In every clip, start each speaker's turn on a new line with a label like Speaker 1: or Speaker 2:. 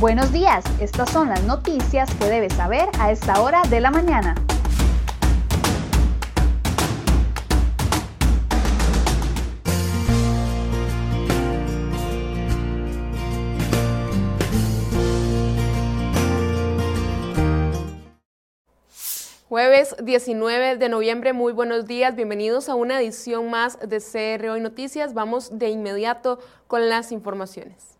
Speaker 1: Buenos días, estas son las noticias que debes saber a esta hora de la mañana.
Speaker 2: Jueves 19 de noviembre, muy buenos días, bienvenidos a una edición más de CR Hoy Noticias. Vamos de inmediato con las informaciones.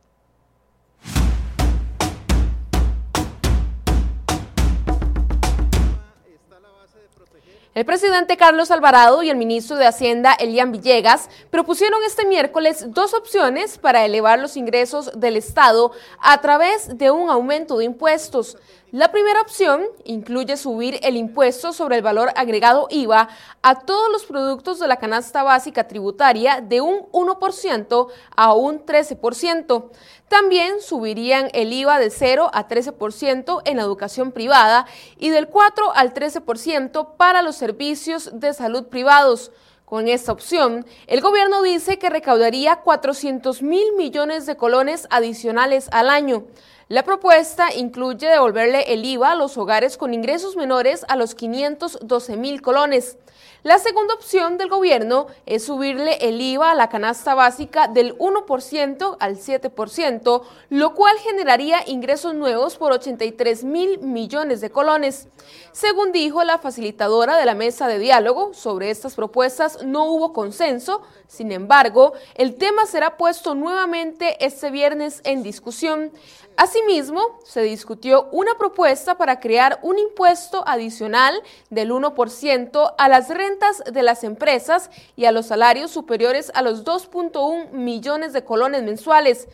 Speaker 2: El presidente Carlos Alvarado y el ministro de Hacienda Elian Villegas propusieron este miércoles dos opciones para elevar los ingresos del Estado a través de un aumento de impuestos. La primera opción incluye subir el impuesto sobre el valor agregado IVA a todos los productos de la canasta básica tributaria de un 1% a un 13%. También subirían el IVA de 0 a 13% en la educación privada y del 4 al 13% para los servicios de salud privados. Con esta opción, el gobierno dice que recaudaría 400 mil millones de colones adicionales al año. La propuesta incluye devolverle el IVA a los hogares con ingresos menores a los 512 mil colones. La segunda opción del gobierno es subirle el IVA a la canasta básica del 1% al 7%, lo cual generaría ingresos nuevos por 83 mil millones de colones. Según dijo la facilitadora de la mesa de diálogo sobre estas propuestas, no hubo consenso. Sin embargo, el tema será puesto nuevamente este viernes en discusión. Asimismo, se discutió una propuesta para crear un impuesto adicional del 1% a las rentas de las empresas y a los salarios superiores a los 2.1 millones de colones mensuales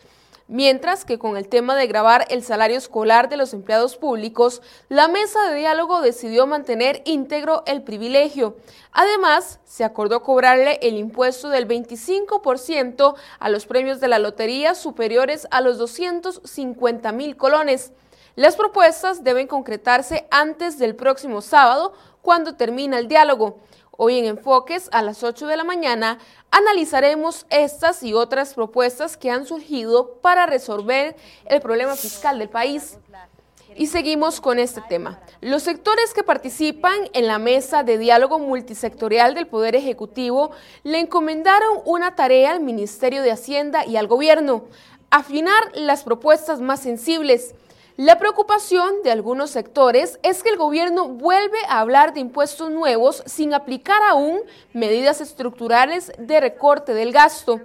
Speaker 2: mientras que con el tema de grabar el salario escolar de los empleados públicos, la mesa de diálogo decidió mantener íntegro el privilegio. Además, se acordó cobrarle el impuesto del 25% a los premios de la lotería superiores a los 250 mil colones. Las propuestas deben concretarse antes del próximo sábado, cuando termina el diálogo. Hoy en Enfoques a las 8 de la mañana analizaremos estas y otras propuestas que han surgido para resolver el problema fiscal del país. Y seguimos con este tema. Los sectores que participan en la mesa de diálogo multisectorial del Poder Ejecutivo le encomendaron una tarea al Ministerio de Hacienda y al Gobierno, afinar las propuestas más sensibles la preocupación de algunos sectores es que el gobierno vuelve a hablar de impuestos nuevos sin aplicar aún medidas estructurales de recorte del gasto.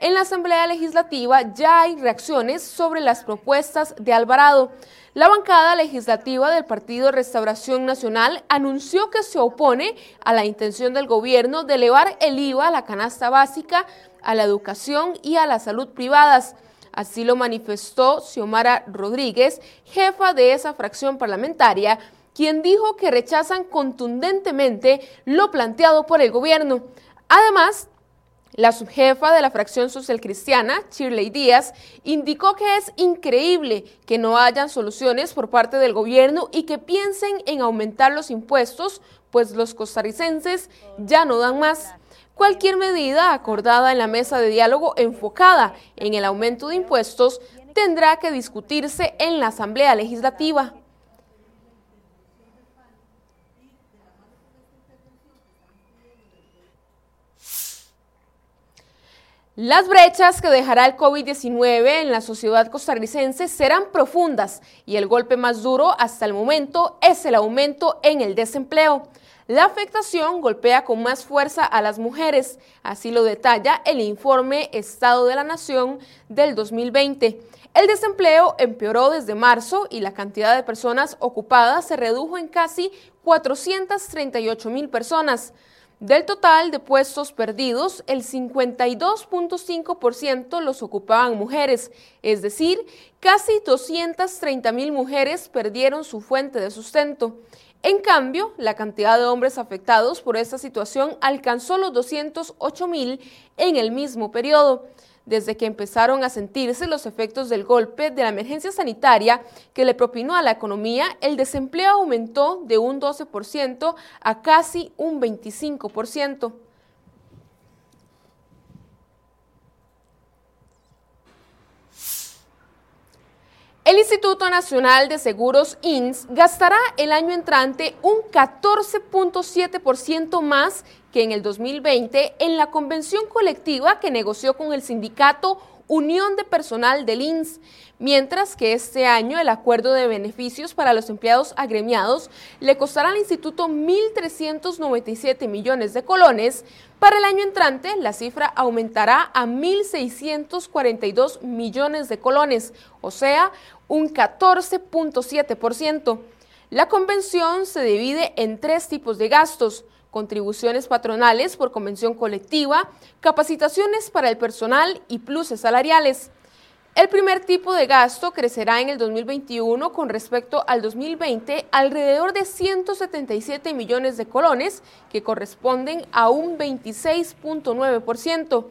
Speaker 2: En la Asamblea Legislativa ya hay reacciones sobre las propuestas de Alvarado. La bancada legislativa del Partido Restauración Nacional anunció que se opone a la intención del gobierno de elevar el IVA a la canasta básica, a la educación y a la salud privadas. Así lo manifestó Xiomara Rodríguez, jefa de esa fracción parlamentaria, quien dijo que rechazan contundentemente lo planteado por el gobierno. Además, la subjefa de la fracción social cristiana, Shirley Díaz, indicó que es increíble que no hayan soluciones por parte del gobierno y que piensen en aumentar los impuestos, pues los costarricenses ya no dan más. Cualquier medida acordada en la mesa de diálogo enfocada en el aumento de impuestos tendrá que discutirse en la Asamblea Legislativa. Las brechas que dejará el COVID-19 en la sociedad costarricense serán profundas y el golpe más duro hasta el momento es el aumento en el desempleo. La afectación golpea con más fuerza a las mujeres, así lo detalla el informe Estado de la Nación del 2020. El desempleo empeoró desde marzo y la cantidad de personas ocupadas se redujo en casi 438 mil personas. Del total de puestos perdidos, el 52.5% los ocupaban mujeres, es decir, casi 230 mil mujeres perdieron su fuente de sustento. En cambio, la cantidad de hombres afectados por esta situación alcanzó los 208 mil en el mismo periodo. Desde que empezaron a sentirse los efectos del golpe de la emergencia sanitaria que le propinó a la economía, el desempleo aumentó de un 12% a casi un 25%. El Instituto Nacional de Seguros INS gastará el año entrante un 14.7% más que en el 2020 en la convención colectiva que negoció con el sindicato Unión de Personal del INS, mientras que este año el acuerdo de beneficios para los empleados agremiados le costará al instituto 1.397 millones de colones. Para el año entrante, la cifra aumentará a 1.642 millones de colones, o sea, un 14.7%. La convención se divide en tres tipos de gastos contribuciones patronales por convención colectiva, capacitaciones para el personal y pluses salariales. El primer tipo de gasto crecerá en el 2021 con respecto al 2020 alrededor de 177 millones de colones, que corresponden a un 26.9%.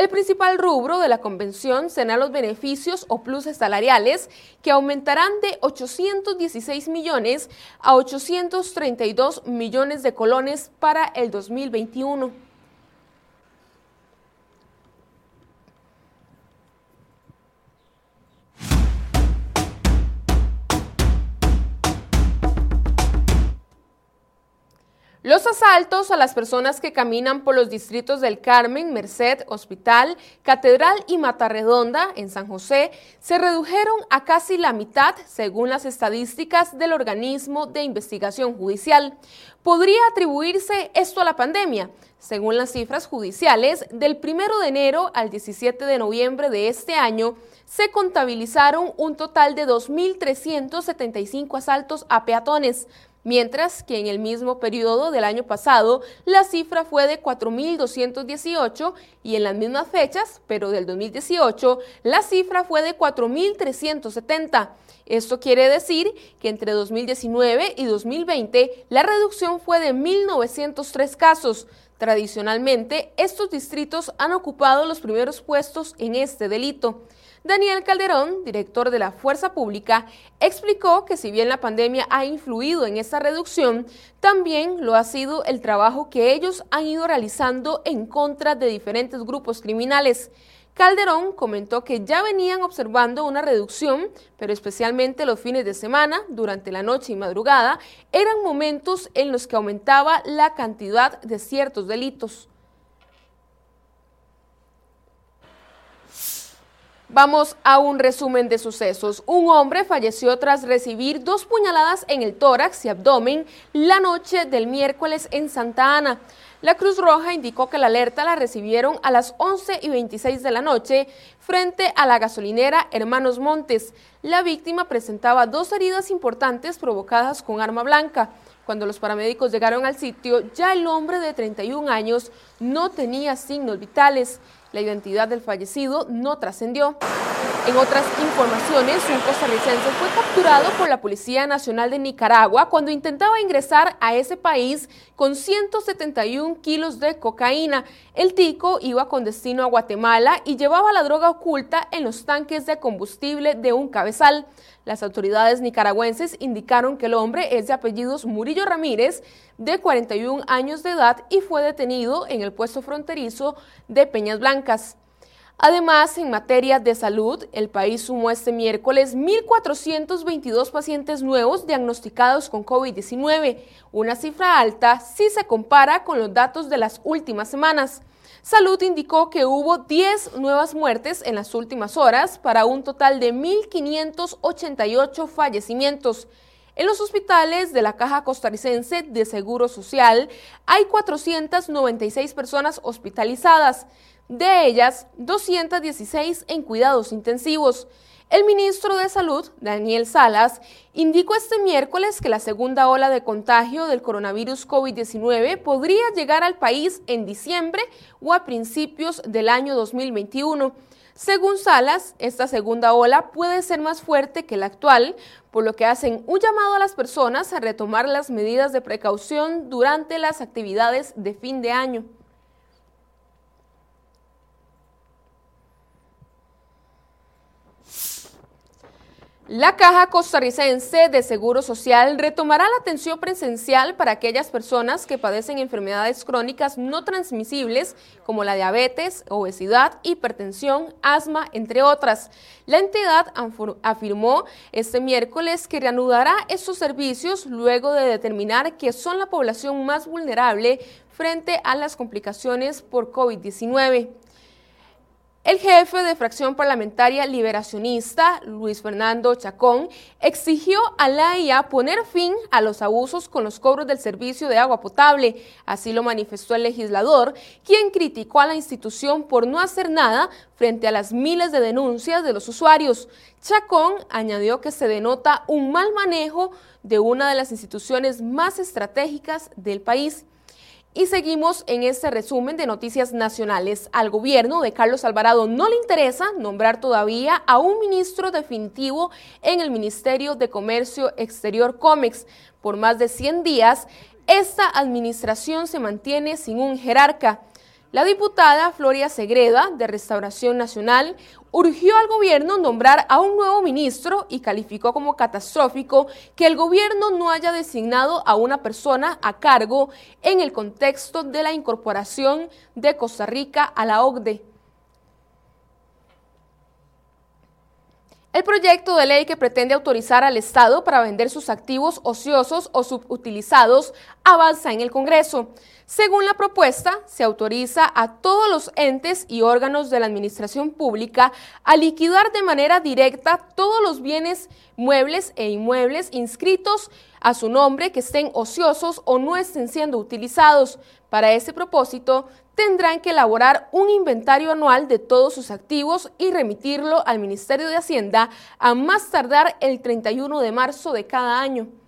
Speaker 2: El principal rubro de la convención serán los beneficios o pluses salariales, que aumentarán de 816 millones a 832 millones de colones para el 2021. Los asaltos a las personas que caminan por los distritos del Carmen, Merced, Hospital, Catedral y Matarredonda en San José se redujeron a casi la mitad según las estadísticas del organismo de investigación judicial. ¿Podría atribuirse esto a la pandemia? Según las cifras judiciales, del 1 de enero al 17 de noviembre de este año, se contabilizaron un total de 2.375 asaltos a peatones, mientras que en el mismo periodo del año pasado la cifra fue de 4.218 y en las mismas fechas, pero del 2018, la cifra fue de 4.370. Esto quiere decir que entre 2019 y 2020 la reducción fue de 1.903 casos. Tradicionalmente, estos distritos han ocupado los primeros puestos en este delito. Daniel Calderón, director de la Fuerza Pública, explicó que si bien la pandemia ha influido en esta reducción, también lo ha sido el trabajo que ellos han ido realizando en contra de diferentes grupos criminales. Calderón comentó que ya venían observando una reducción, pero especialmente los fines de semana, durante la noche y madrugada, eran momentos en los que aumentaba la cantidad de ciertos delitos. Vamos a un resumen de sucesos. Un hombre falleció tras recibir dos puñaladas en el tórax y abdomen la noche del miércoles en Santa Ana. La Cruz Roja indicó que la alerta la recibieron a las 11 y 26 de la noche frente a la gasolinera Hermanos Montes. La víctima presentaba dos heridas importantes provocadas con arma blanca. Cuando los paramédicos llegaron al sitio, ya el hombre de 31 años no tenía signos vitales. La identidad del fallecido no trascendió. En otras informaciones, un costarricense fue capturado por la Policía Nacional de Nicaragua cuando intentaba ingresar a ese país con 171 kilos de cocaína. El tico iba con destino a Guatemala y llevaba la droga oculta en los tanques de combustible de un cabezal. Las autoridades nicaragüenses indicaron que el hombre es de apellidos Murillo Ramírez, de 41 años de edad, y fue detenido en el puesto fronterizo de Peñas Blancas. Además, en materia de salud, el país sumó este miércoles 1.422 pacientes nuevos diagnosticados con COVID-19, una cifra alta si se compara con los datos de las últimas semanas. Salud indicó que hubo 10 nuevas muertes en las últimas horas para un total de 1.588 fallecimientos. En los hospitales de la Caja Costarricense de Seguro Social hay 496 personas hospitalizadas, de ellas 216 en cuidados intensivos. El ministro de Salud, Daniel Salas, indicó este miércoles que la segunda ola de contagio del coronavirus COVID-19 podría llegar al país en diciembre o a principios del año 2021. Según Salas, esta segunda ola puede ser más fuerte que la actual, por lo que hacen un llamado a las personas a retomar las medidas de precaución durante las actividades de fin de año. La Caja Costarricense de Seguro Social retomará la atención presencial para aquellas personas que padecen enfermedades crónicas no transmisibles como la diabetes, obesidad, hipertensión, asma, entre otras. La entidad afirmó este miércoles que reanudará estos servicios luego de determinar que son la población más vulnerable frente a las complicaciones por COVID-19. El jefe de fracción parlamentaria liberacionista, Luis Fernando Chacón, exigió a la IA poner fin a los abusos con los cobros del servicio de agua potable. Así lo manifestó el legislador, quien criticó a la institución por no hacer nada frente a las miles de denuncias de los usuarios. Chacón añadió que se denota un mal manejo de una de las instituciones más estratégicas del país. Y seguimos en este resumen de noticias nacionales. Al gobierno de Carlos Alvarado no le interesa nombrar todavía a un ministro definitivo en el Ministerio de Comercio Exterior COMEX. Por más de 100 días, esta administración se mantiene sin un jerarca. La diputada Floria Segreda, de Restauración Nacional, urgió al gobierno nombrar a un nuevo ministro y calificó como catastrófico que el gobierno no haya designado a una persona a cargo en el contexto de la incorporación de Costa Rica a la OCDE. El proyecto de ley que pretende autorizar al Estado para vender sus activos ociosos o subutilizados avanza en el Congreso. Según la propuesta, se autoriza a todos los entes y órganos de la administración pública a liquidar de manera directa todos los bienes muebles e inmuebles inscritos a su nombre que estén ociosos o no estén siendo utilizados. Para ese propósito, tendrán que elaborar un inventario anual de todos sus activos y remitirlo al Ministerio de Hacienda a más tardar el 31 de marzo de cada año.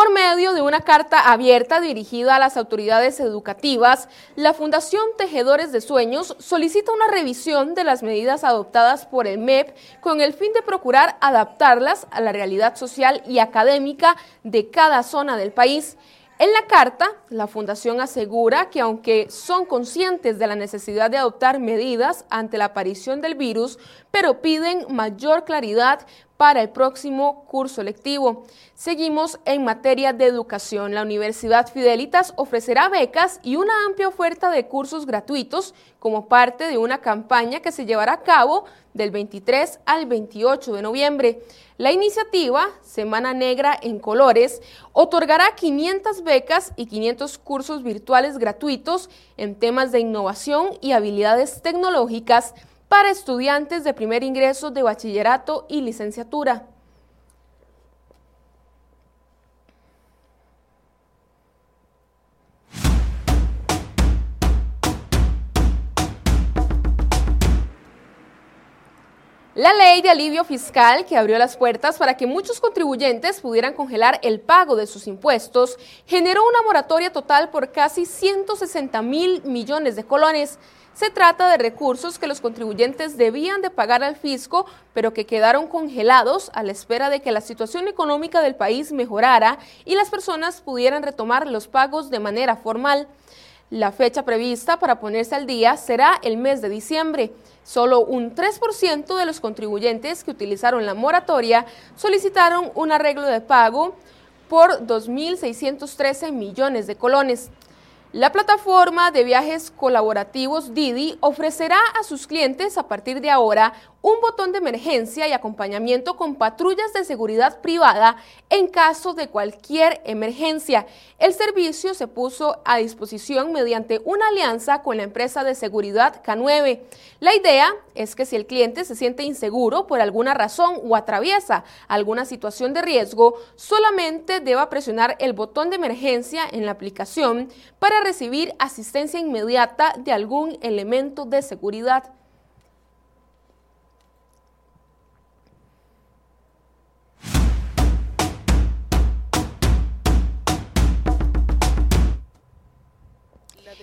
Speaker 2: Por medio de una carta abierta dirigida a las autoridades educativas, la Fundación Tejedores de Sueños solicita una revisión de las medidas adoptadas por el MEP con el fin de procurar adaptarlas a la realidad social y académica de cada zona del país. En la carta, la Fundación asegura que aunque son conscientes de la necesidad de adoptar medidas ante la aparición del virus, pero piden mayor claridad para el próximo curso lectivo. Seguimos en materia de educación. La Universidad Fidelitas ofrecerá becas y una amplia oferta de cursos gratuitos como parte de una campaña que se llevará a cabo del 23 al 28 de noviembre. La iniciativa, Semana Negra en Colores, otorgará 500 becas y 500 cursos virtuales gratuitos en temas de innovación y habilidades tecnológicas para estudiantes de primer ingreso de bachillerato y licenciatura. La ley de alivio fiscal que abrió las puertas para que muchos contribuyentes pudieran congelar el pago de sus impuestos generó una moratoria total por casi 160 mil millones de colones. Se trata de recursos que los contribuyentes debían de pagar al fisco, pero que quedaron congelados a la espera de que la situación económica del país mejorara y las personas pudieran retomar los pagos de manera formal. La fecha prevista para ponerse al día será el mes de diciembre. Solo un 3% de los contribuyentes que utilizaron la moratoria solicitaron un arreglo de pago por 2.613 millones de colones. La plataforma de viajes colaborativos Didi ofrecerá a sus clientes a partir de ahora un botón de emergencia y acompañamiento con patrullas de seguridad privada en caso de cualquier emergencia. El servicio se puso a disposición mediante una alianza con la empresa de seguridad K9. La idea es que si el cliente se siente inseguro por alguna razón o atraviesa alguna situación de riesgo, solamente deba presionar el botón de emergencia en la aplicación para recibir asistencia inmediata de algún elemento de seguridad.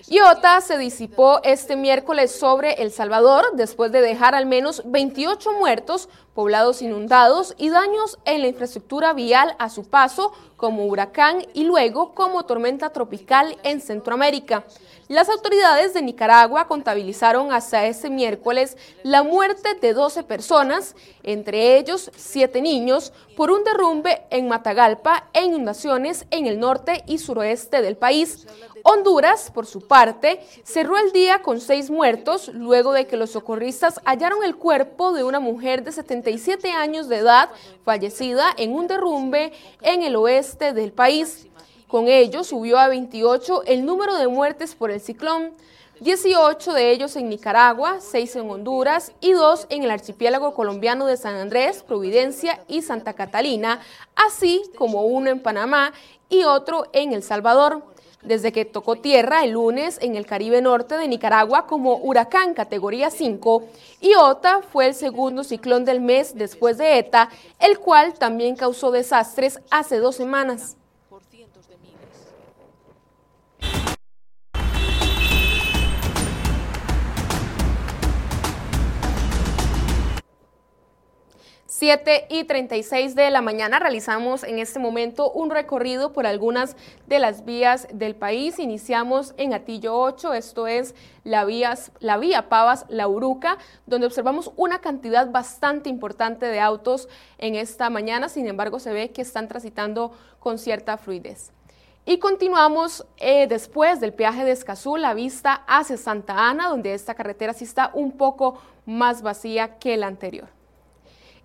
Speaker 2: Iota se disipó este miércoles sobre El Salvador después de dejar al menos 28 muertos poblados inundados y daños en la infraestructura vial a su paso como huracán y luego como tormenta tropical en Centroamérica. Las autoridades de Nicaragua contabilizaron hasta este miércoles la muerte de 12 personas, entre ellos 7 niños, por un derrumbe en Matagalpa e inundaciones en el norte y suroeste del país. Honduras, por su parte, cerró el día con seis muertos luego de que los socorristas hallaron el cuerpo de una mujer de 77 años de edad fallecida en un derrumbe en el oeste del país. Con ello subió a 28 el número de muertes por el ciclón. 18 de ellos en Nicaragua, 6 en Honduras y 2 en el archipiélago colombiano de San Andrés, Providencia y Santa Catalina, así como uno en Panamá y otro en El Salvador desde que tocó tierra el lunes en el Caribe Norte de Nicaragua como huracán categoría 5, Iota fue el segundo ciclón del mes después de ETA, el cual también causó desastres hace dos semanas. 7 y 36 de la mañana realizamos en este momento un recorrido por algunas de las vías del país. Iniciamos en Atillo 8, esto es la, la vía Pavas-La Uruca, donde observamos una cantidad bastante importante de autos en esta mañana, sin embargo se ve que están transitando con cierta fluidez. Y continuamos eh, después del peaje de Escazú, la vista hacia Santa Ana, donde esta carretera sí está un poco más vacía que la anterior.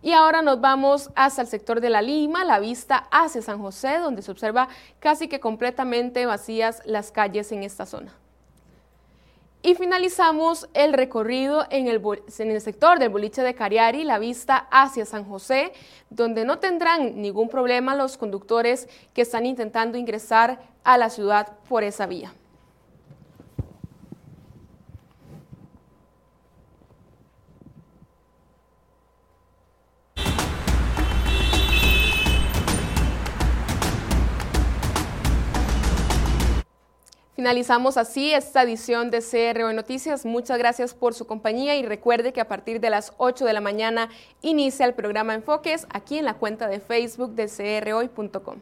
Speaker 2: Y ahora nos vamos hasta el sector de la Lima, la vista hacia San José, donde se observa casi que completamente vacías las calles en esta zona. Y finalizamos el recorrido en el, sector del boliche de Cariari, la vista hacia San José, donde no tendrán ningún problema los conductores que están intentando ingresar a la ciudad por esa vía. Finalizamos así esta edición de CRO Noticias. Muchas gracias por su compañía y recuerde que a partir de las 8 de la mañana inicia el programa Enfoques aquí en la cuenta de Facebook de crhoy.com.